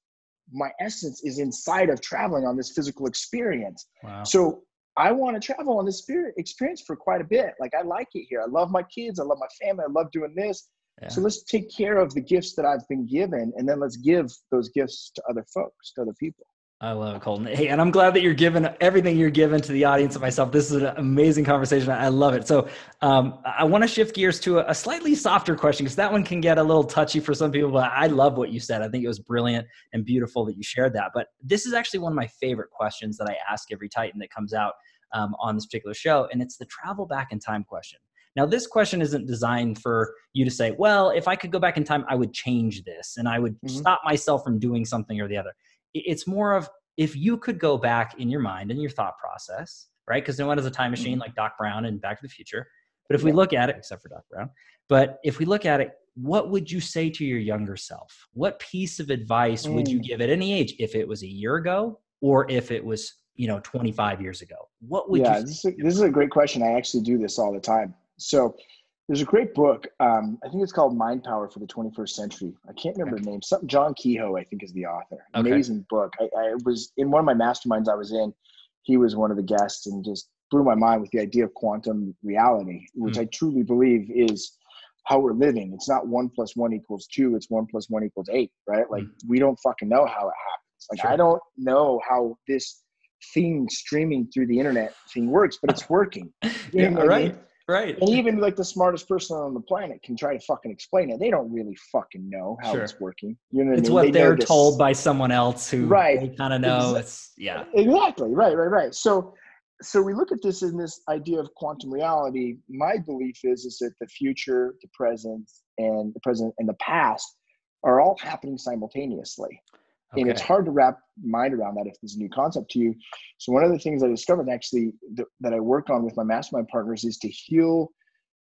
my essence, is inside of traveling on this physical experience. Wow. So I want to travel on this spirit experience for quite a bit. Like I like it here. I love my kids. I love my family. I love doing this. Yeah. So let's take care of the gifts that I've been given, and then let's give those gifts to other folks, to other people. I love it, Colton. Hey, and I'm glad that you're giving everything you're giving to the audience and myself. This is an amazing conversation. I love it. So um, I want to shift gears to a, a slightly softer question because that one can get a little touchy for some people. But I love what you said. I think it was brilliant and beautiful that you shared that. But this is actually one of my favorite questions that I ask every Titan that comes out um, on this particular show, and it's the travel back in time question. Now, this question isn't designed for you to say, well, if I could go back in time, I would change this and I would Mhm. stop myself from doing something or the other. It's more of if you could go back in your mind and your thought process, right? Because no one has a time machine like Doc Brown and Back to the Future. But if we look at it, except for Doc Brown, but if we look at it, what would you say to your younger self? What piece of advice would you Mm. give at any age, if it was a year ago or if it was, you know, 25 years ago? What would yeah, you this this is a great question. I actually do this all the time. So there's a great book. Um, I think it's called Mind Power for the 21st Century. I can't remember the name. Something John Kehoe, I think, is the author. Okay. Amazing book. I, I was in one of my masterminds I was in. He was one of the guests and just blew my mind with the idea of quantum reality, which Hmm. I truly believe is how we're living. It's not one plus one equals two. It's one plus one equals eight, right? Like we don't fucking know how it happens. Like Sure. I don't know how this thing streaming through the internet thing works, but it's working. Yeah, I right, mean? Right. And even like the smartest person on the planet can try to fucking explain it. They don't really fucking know how Sure. it's working. You know what It's I mean? what they they're this- told by someone else who Right. they kind of know. Exa- It's yeah, Exactly. Right. Right. Right. So, so we look at this in this idea of quantum reality. My belief is is that the future, the present, and the present and the past are all happening simultaneously. And it's hard to wrap mind around that if it's a new concept to you. So one of the things I discovered actually th- that I work on with my mastermind partners is to heal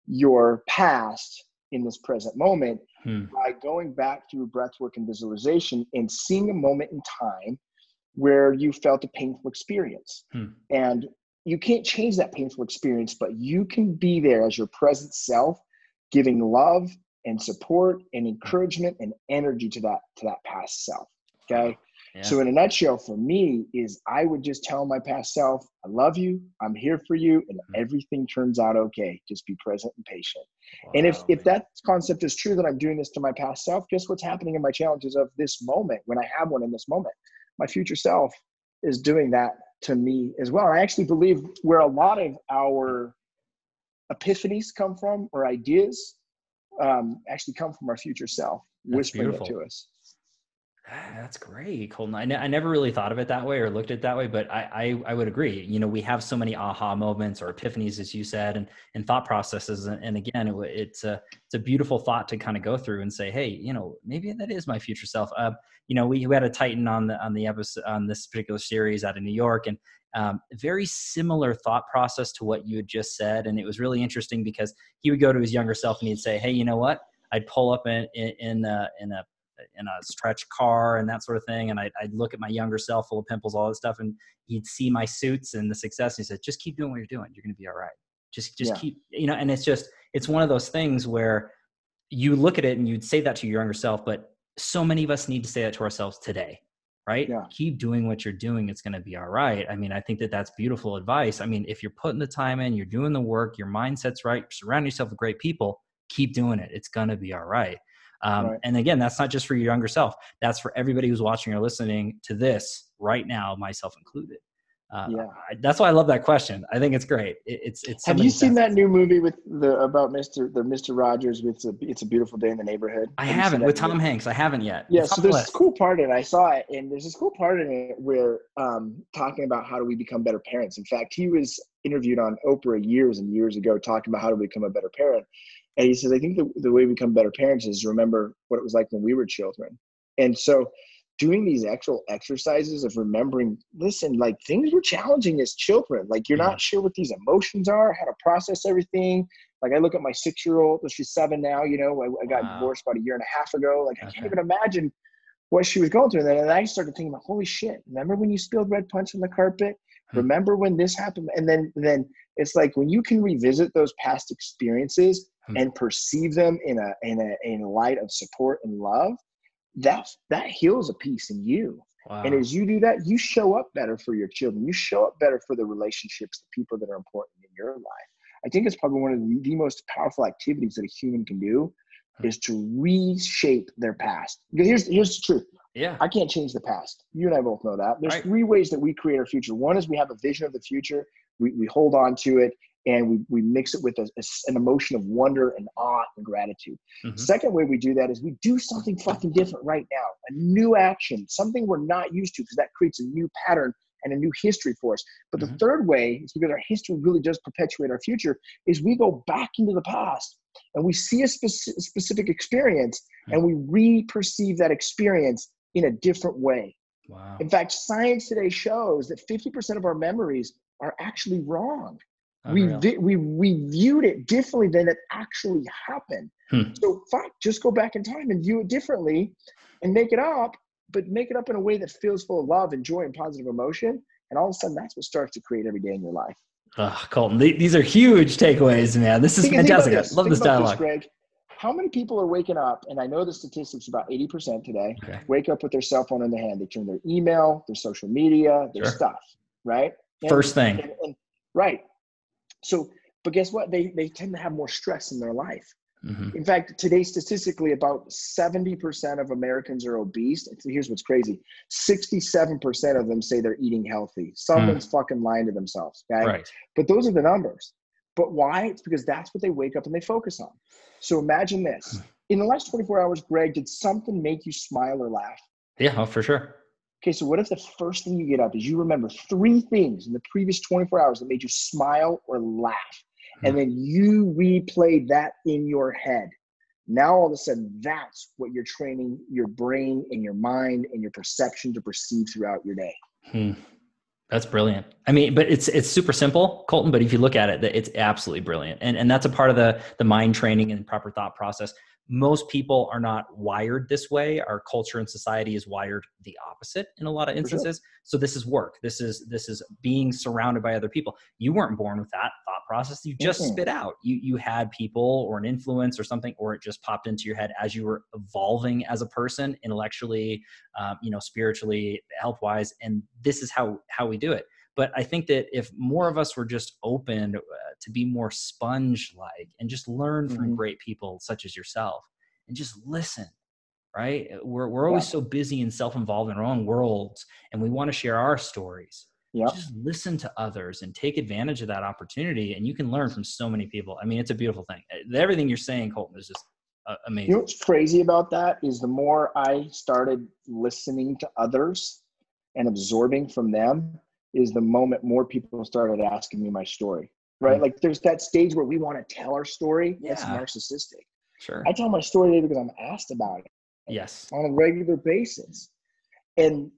your past in this present moment Hmm. by going back through breath work and visualization and seeing a moment in time where you felt a painful experience. Hmm. And you can't change that painful experience, but you can be there as your present self, giving love and support and encouragement and energy to that to that past self. Okay. Yeah. So in a nutshell, for me, is I would just tell my past self, I love you, I'm here for you, and Mhm. everything turns out okay. Just be present and patient. And if Wow, if that concept is true that I'm doing this to my past self, guess what's happening in my challenges of this moment when I have one in this moment? My future self is doing that to me as well. I actually believe where a lot of our epiphanies come from or ideas um, actually come from our future self That's whispering beautiful. it to us. Ah, That's great, Colton. I, ne- I never really thought of it that way or looked at it that way, but I, I I would agree. You know, we have so many aha moments or epiphanies, as you said, and and thought processes. And, and again, it, it's a it's a beautiful thought to kind of go through and say, hey, you know, maybe that is my future self. Uh, you know, we, we had a Titan on the on the episode on this particular series out of New York, and um, very similar thought process to what you had just said. And it was really interesting because he would go to his younger self and he'd say, hey, you know what? I'd pull up in in in a, in a in a stretch car and that sort of thing. And I'd, I'd look at my younger self full of pimples, all that stuff. And he'd see my suits and the success. And he said, just keep doing what you're doing. You're going to be all right. Just, just Yeah. keep, you know, and it's just, it's one of those things where you look at it and you'd say that to your younger self, but so many of us need to say that to ourselves today, right? Yeah. Keep doing what you're doing. It's going to be all right. I mean, I think that that's beautiful advice. I mean, if you're putting the time in, you're doing the work, your mindset's right, surround yourself with great people, keep doing it. It's going to be all right. Um, Right. And again, that's not just for your younger self. That's for everybody who's watching or listening to this right now, myself included. Uh, Yeah. I, that's why I love that question. I think it's great. It, it's it's. Have you seen that new movie with the about Mr. the Mr. Rogers with the It's a Beautiful Day in the Neighborhood? I Have haven't with Tom movie? Hanks. I haven't yet. Yeah, It's so there's this cool part in it. I saw it, and there's this cool part in it where um, talking about how do we become better parents. In fact, he was interviewed on Oprah years and years ago talking about how to become a better parent. And he says, I think the, the way we become better parents is remember what it was like when we were children. And so doing these actual exercises of remembering, listen, like things were challenging as children. Like you're not mm-hmm. sure what these emotions are, how to process everything. Like I look at my six year old, she's seven now, you know, I, I got wow. divorced about a year and a half ago. Like I can't even imagine what she was going through. And then I started thinking, holy shit, remember when you spilled red punch on the carpet? Hmm. Remember when this happened? And then then it's like when you can revisit those past experiences hmm. and perceive them in a in a in a light of support and love, that that heals a piece in you. Wow. And as you do that, you show up better for your children. You show up better for the relationships, the people that are important in your life. I think it's probably one of the, the most powerful activities that a human can do is to reshape their past. Here's here's the truth. Yeah. I can't change the past. You and I both know that. There's right. three ways that we create our future. One is we have a vision of the future. We, we hold on to it and we, we mix it with a, a, an emotion of wonder and awe and gratitude. Mm-hmm. Second way we do that is we do something fucking different right now, a new action, something we're not used to because that creates a new pattern and a new history for us. But mm-hmm. the third way is because our history really does perpetuate our future is we go back into the past and we see a speci- specific experience mm-hmm. and we re-perceive that experience in a different way. Wow. In fact, science today shows that 50% of our memories are actually wrong. We, vi- we we viewed it differently than it actually happened. Hmm. So fuck, just go back in time and view it differently and make it up but make it up in a way that feels full of love and joy and positive emotion. And all of a sudden, that's what starts to create every day in your life. Oh, Colton, these are huge takeaways, man. This is think, fantastic. Think this. I love think this dialogue. This, Greg. How many people are waking up, and I know the statistics about 80% today, okay. wake up with their cell phone in their hand. They turn their email, their social media, their sure. stuff, right? And, First thing. And, and, right. So, but guess what? They, they tend to have more stress in their life. Mm-hmm. In fact, today, statistically, about 70% of Americans are obese. Here's what's crazy 67% of them say they're eating healthy. Someone's mm. fucking lying to themselves. Okay. Right. But those are the numbers. But why? It's because that's what they wake up and they focus on. So imagine this. Hmm. In the last 24 hours, Greg, did something make you smile or laugh? Yeah, oh, for sure. Okay, so what if the first thing you get up is you remember three things in the previous 24 hours that made you smile or laugh? and then you replay that in your head. Now all of a sudden, that's what you're training your brain and your mind and your perception to perceive throughout your day. Hmm. That's brilliant. I mean, but it's it's super simple, Colton. But if you look at it, it's absolutely brilliant, and and that's a part of the the mind training and proper thought process most people are not wired this way. Our culture and society is wired the opposite in a lot of instances. Sure. so this is work. This is this is being surrounded by other people. You weren't born with that thought process. You just mm-hmm. spit out. You you had people or an influence or something or it just popped into your head as you were evolving as a person intellectually um, you know spiritually health wise and this is how how we do it but i think that if more of us were just open uh, to be more sponge like and just learn mm-hmm. from great people such as yourself and just listen right? We're, we're always yeah. so busy and self-involved in our own worlds and we want to share our stories. Yeah just listen to others and take advantage of that opportunity and you can learn from so many people. I mean it's a beautiful thing. Everything you're saying colton is just uh, amazing you know what's crazy about that is the more i started listening to others and absorbing from them is the moment more people started asking me my story right? Mm-hmm. Like there's that stage where we want to tell our story. Yeah. That's narcissistic. Sure. I tell my story because I'm asked about it. Yes. On a regular basis. And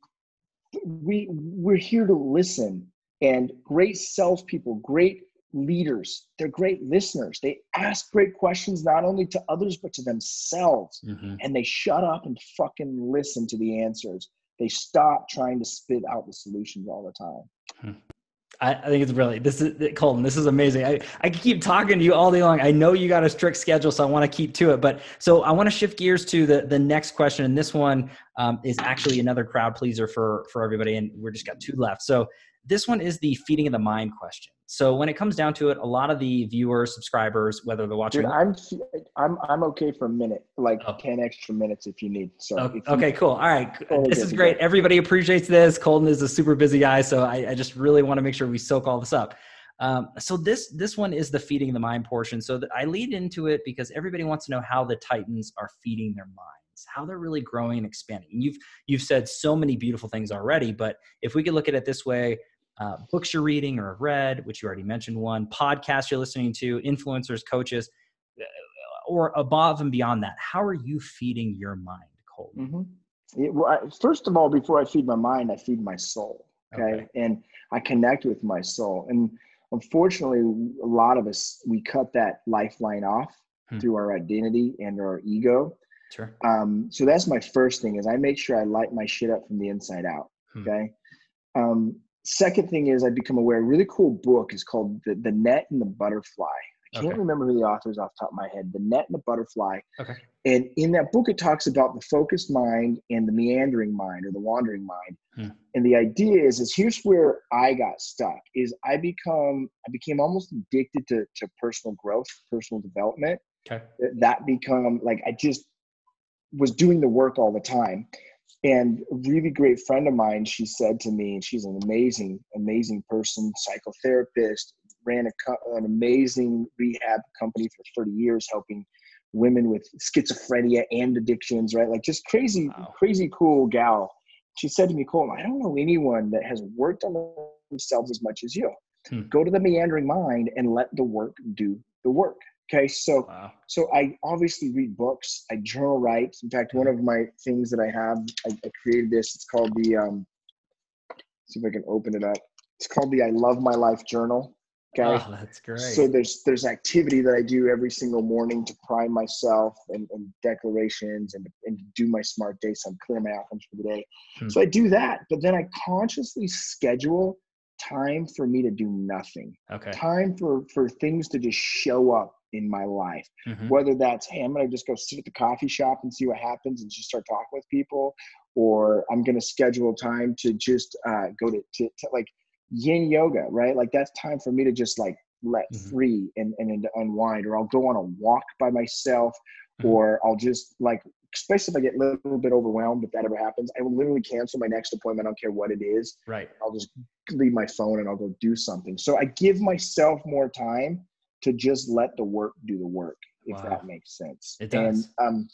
we we're here to listen. And great self people, great leaders, they're great listeners. They ask great questions not only to others but to themselves. Mm-hmm. And they shut up and fucking listen to the answers. They stop trying to spit out the solutions all the time. Hmm. I, I, think it's brilliant. This is Colton. This is amazing. I, I keep talking to you all day long. I know you got a strict schedule, so I want to keep to it. But so I want to shift gears to the the next question, and this one um, is actually another crowd pleaser for for everybody, and we're just got two left. So this one is the feeding of the mind question. So when it comes down to it, a lot of the viewers, subscribers, whether they're watching, Dude, I'm I'm I'm okay for a minute, like oh. ten extra minutes if you need. So okay, oh, okay cool. All right, this is great. Everybody appreciates this. Colton is a super busy guy, so I, I just really want to make sure we soak all this up. Um, so this this one is the feeding the mind portion. So that I lead into it because everybody wants to know how the Titans are feeding their minds, how they're really growing and expanding. And you've you've said so many beautiful things already, but if we could look at it this way, uh, books you're reading or have read, which you already mentioned one, podcasts you're listening to, influencers, coaches, uh, or above and beyond that, how are you feeding your mind, Cole? Mm-hmm. well, I, first of all, before I feed my mind, I feed my soul. Okay? okay. And I connect with my soul. And unfortunately, a lot of us, we cut that lifeline off hmm. through our identity and our ego. Sure. Um, so that's my first thing is I make sure I light my shit up from the inside out. Hmm. Okay. Um, second thing is I've become aware. A really cool book is called the, the Net and the Butterfly. I can't okay. remember who the author is off the top of my head. The Net and the Butterfly. Okay. And in that book, it talks about the focused mind and the meandering mind or the wandering mind. Hmm. And the idea is, is here's where I got stuck. Is I become I became almost addicted to to personal growth, personal development. Okay. That become like I just was doing the work all the time and a really great friend of mine, she said to me, and she's an amazing, amazing person, psychotherapist, ran a, an amazing rehab company for 30 years, helping women with schizophrenia and addictions, right? Like just crazy, wow. crazy cool gal. She said to me, Colton, I don't know anyone that has worked on themselves as much as you. Hmm. Go to the meandering mind and let the work do the work. Okay, so wow. so I obviously read books. I journal write. In fact, one of my things that I have, I, I created this. It's called the. Um, see if I can open it up. It's called the I Love My Life Journal. Okay, oh, that's great. So there's there's activity that I do every single morning to prime myself and, and declarations and and do my smart day. So I'm clearing my outcomes for the day. Hmm. So I do that, but then I consciously schedule time for me to do nothing. Okay. Time for for things to just show up in my life. Mm-hmm. Whether that's, hey, I'm going to just go sit at the coffee shop and see what happens and just start talking with people, or I'm going to schedule time to just uh, go to, to, to, like yin yoga, right? Like that's time for me to just like let mm-hmm. free and, and, and unwind, or I'll go on a walk by myself, mm-hmm. or I'll just like, especially if I get a little bit overwhelmed, if that ever happens, I will literally cancel my next appointment. I don't care what it is. Right. I'll just leave my phone and I'll go do something. So I give myself more time to just let the work do the work, if wow. that makes sense. It does. And um,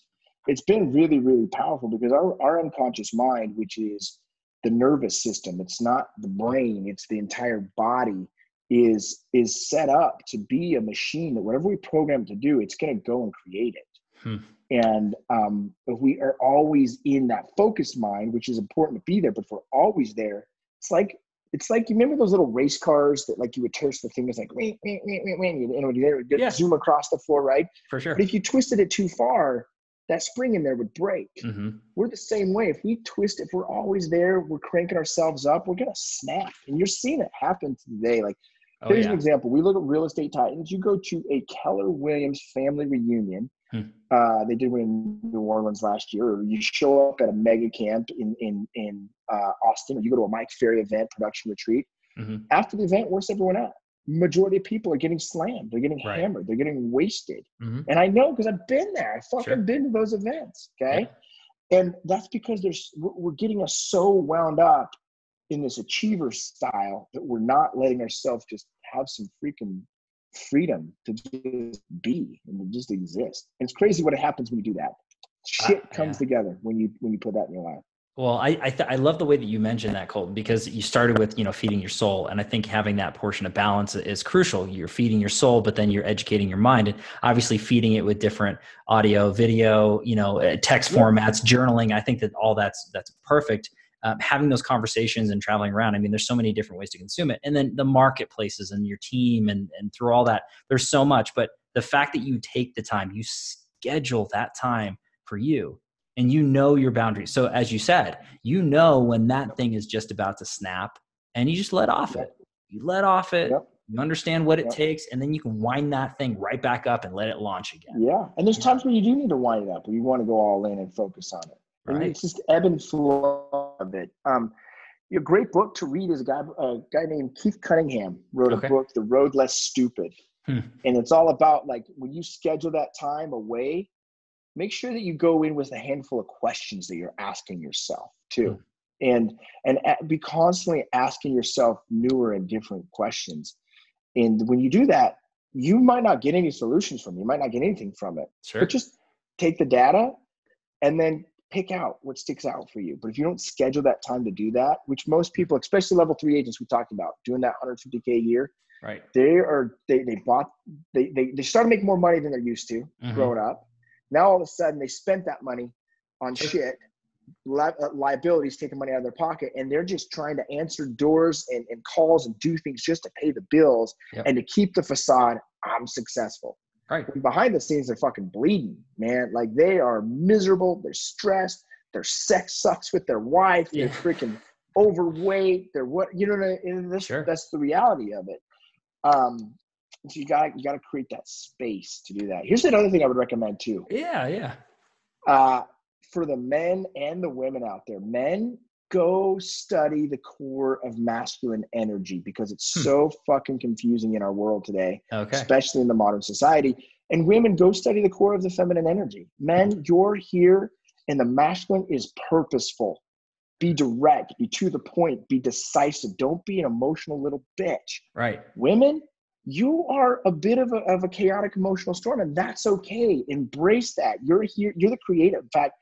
it's been really, really powerful because our, our unconscious mind, which is the nervous system, it's not the brain, it's the entire body, is is set up to be a machine that whatever we program to do, it's going to go and create it. Hmm. And um, if we are always in that focused mind, which is important to be there, but if we're always there, it's like it's like you remember those little race cars that like you would twist the fingers like wait, wait, wait, wait, wait, you know, you yeah. zoom across the floor, right? For sure. But if you twisted it too far, that spring in there would break. Mm-hmm. We're the same way. If we twist, if we're always there, we're cranking ourselves up, we're gonna snap. And you're seeing it happen today. Like oh, here's yeah. an example. We look at real estate titans. You go to a Keller Williams family reunion Hmm. Uh, they did one in New Orleans last year. You show up at a mega camp in in in uh, Austin, or you go to a Mike Ferry event production retreat. Mm-hmm. After the event, where's everyone at? Majority of people are getting slammed. They're getting right. hammered. They're getting wasted. Mm-hmm. And I know because I've been there. I fucking sure. been to those events. Okay, yeah. and that's because there's we're getting us so wound up in this achiever style that we're not letting ourselves just have some freaking freedom to just be and to just exist. It's crazy what happens when you do that. Shit uh, comes yeah. together when you when you put that in your life. Well, I I, th- I, love the way that you mentioned that, Colton, because you started with you know feeding your soul, and I think having that portion of balance is crucial. You're feeding your soul, but then you're educating your mind, and obviously feeding it with different audio, video, you know, uh, text formats, journaling. I think that all that's that's perfect um, having those conversations and traveling around. I mean, there's so many different ways to consume it. And then the marketplaces and your team and, and through all that, there's so much. But the fact that you take the time, you schedule that time for you and you know your boundaries. So as you said, you know when that thing is just about to snap and you just let off it. You let off it. Yep. You understand what it yep. takes, and then you can wind that thing right back up and let it launch again. Yeah, and there's times when you do need to wind it up, where you want to go all in and focus on it. Right. It's just ebb and flow of it. Um, a great book to read is a guy, a guy named Keith Cunningham wrote okay. a book, The Road Less Stupid. Hmm. And it's all about like when you schedule that time away, make sure that you go in with a handful of questions that you're asking yourself too. Hmm. And and be constantly asking yourself newer and different questions. And when you do that, you might not get any solutions from it. You might not get anything from it. Sure. But just take the data and then pick out what sticks out for you. But if you don't schedule that time to do that, which most people, especially level three agents we talked about, doing that 150K a year, right. they are, they, they bought, they, they, they started making more money than they're used to Mhm. growing up. Now all of a sudden they spent that money on shit, li- uh, liabilities taking money out of their pocket, and they're just trying to answer doors and, and calls and do things just to pay the bills Yep. and to keep the facade. I'm successful. Right. And behind the scenes, they're fucking bleeding, man. Like they are miserable. They're stressed. Their sex sucks with their wife. They're freaking overweight. They're what you know. what I- And this, Sure. that's the reality of it. Um, so you got you got to create that space to do that. Here's another thing I would recommend too. Yeah, yeah. Uh, for the men and the women out there, men go study the core of masculine energy because it's Hmm. so fucking confusing in our world today Okay. especially in the modern society. And women, go study the core of the feminine energy. Men, you're here, and the masculine is purposeful. Be direct, be to the point, be decisive. Don't be an emotional little bitch. Right. Women, you are a bit of a, of a chaotic emotional storm, and that's okay. Embrace that. You're here, you're the creative. In fact,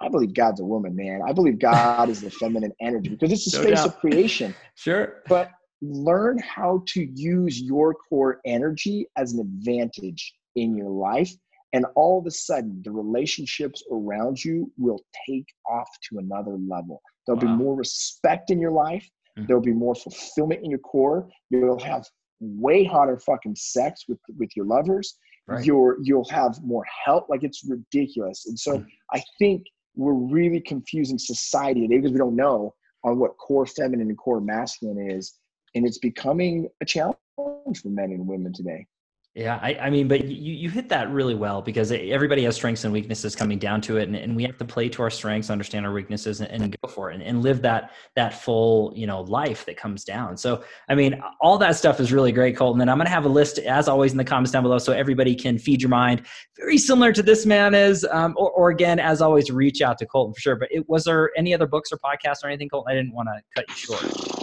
I believe God's a woman, man. I believe God is the feminine energy because it's the No space doubt. of creation Sure. but learn how to use your core energy as an advantage in your life and all of a sudden the relationships around you will take off to another level there'll Wow. be more respect in your life Mhm. there'll be more fulfillment in your core you'll have way hotter fucking sex with with your lovers Right. you're you'll have more help like it's ridiculous and so Mhm. i think we're really confusing society today because we don't know on what core feminine and core masculine is. And it's becoming a challenge for men and women today Yeah, I, I mean, but you, you hit that really well because everybody has strengths and weaknesses coming down to it, and, and we have to play to our strengths, understand our weaknesses, and, and go for it, and, and live that that full you know life that comes down. So, I mean, all that stuff is really great, Colton. And I'm going to have a list as always in the comments down below, so everybody can feed your mind. Very similar to this man is, um, or, or again, as always, reach out to Colton for sure. But it, was there any other books or podcasts or anything, Colton? I didn't want to cut you short.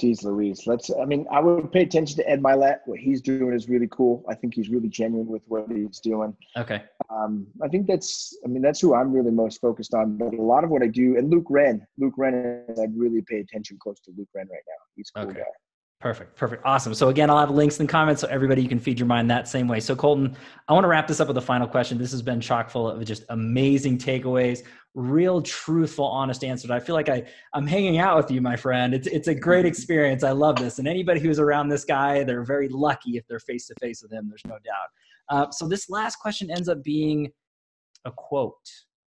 Jeez Louise. Let's I mean, I would pay attention to Ed Mylett. What he's doing is really cool. I think he's really genuine with what he's doing. Okay, Um, I think that's I mean, that's who I'm really most focused on. But a lot of what I do and Luke Wren, Luke Wren, I'd really pay attention close to Luke Wren right now. He's cool Okay. guy. Perfect, perfect, awesome. So again, I'll have links in the comments so everybody you can feed your mind that same way. So Colton, I want to wrap this up with a final question. This has been chock full of just amazing takeaways, real truthful, honest answers. I feel like I I'm hanging out with you, my friend. It's it's a great experience. I love this, and anybody who's around this guy, they're very lucky if they're face to face with him. There's no doubt. Uh, so this last question ends up being a quote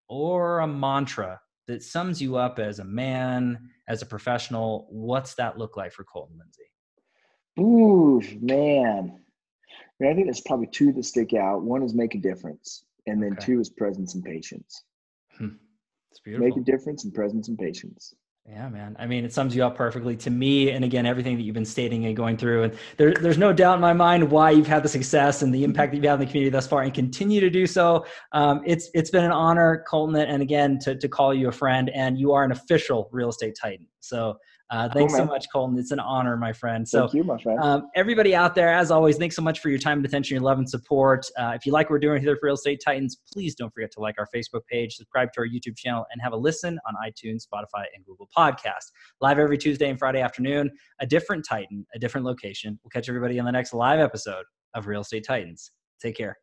or a mantra that sums you up as a man, as a professional. What's that look like for Colton Lindsay? Ooh, man. I, mean, I think there's probably two that stick out. One is make a difference, and then Okay. two is presence and patience. It's beautiful. Make a difference and presence and patience. Yeah, man. I mean, it sums you up perfectly to me. And again, everything that you've been stating and going through. And there, there's no doubt in my mind why you've had the success and the impact that you've had in the community thus far and continue to do so. Um, it's it's been an honor, Colton, and again, to, to call you a friend. And you are an official real estate titan. So uh, thanks so much, Colton. It's an honor, my friend. So Thank you, my friend. um, everybody out there, as always, thanks so much for your time and attention, your love and support. Uh, if you like what we're doing here for Real Estate Titans, please don't forget to like our Facebook page, subscribe to our YouTube channel, and have a listen on iTunes, Spotify, and Google Podcast. Live every Tuesday and Friday afternoon, a different Titan, a different location. We'll catch everybody on the next live episode of Real Estate Titans. Take care.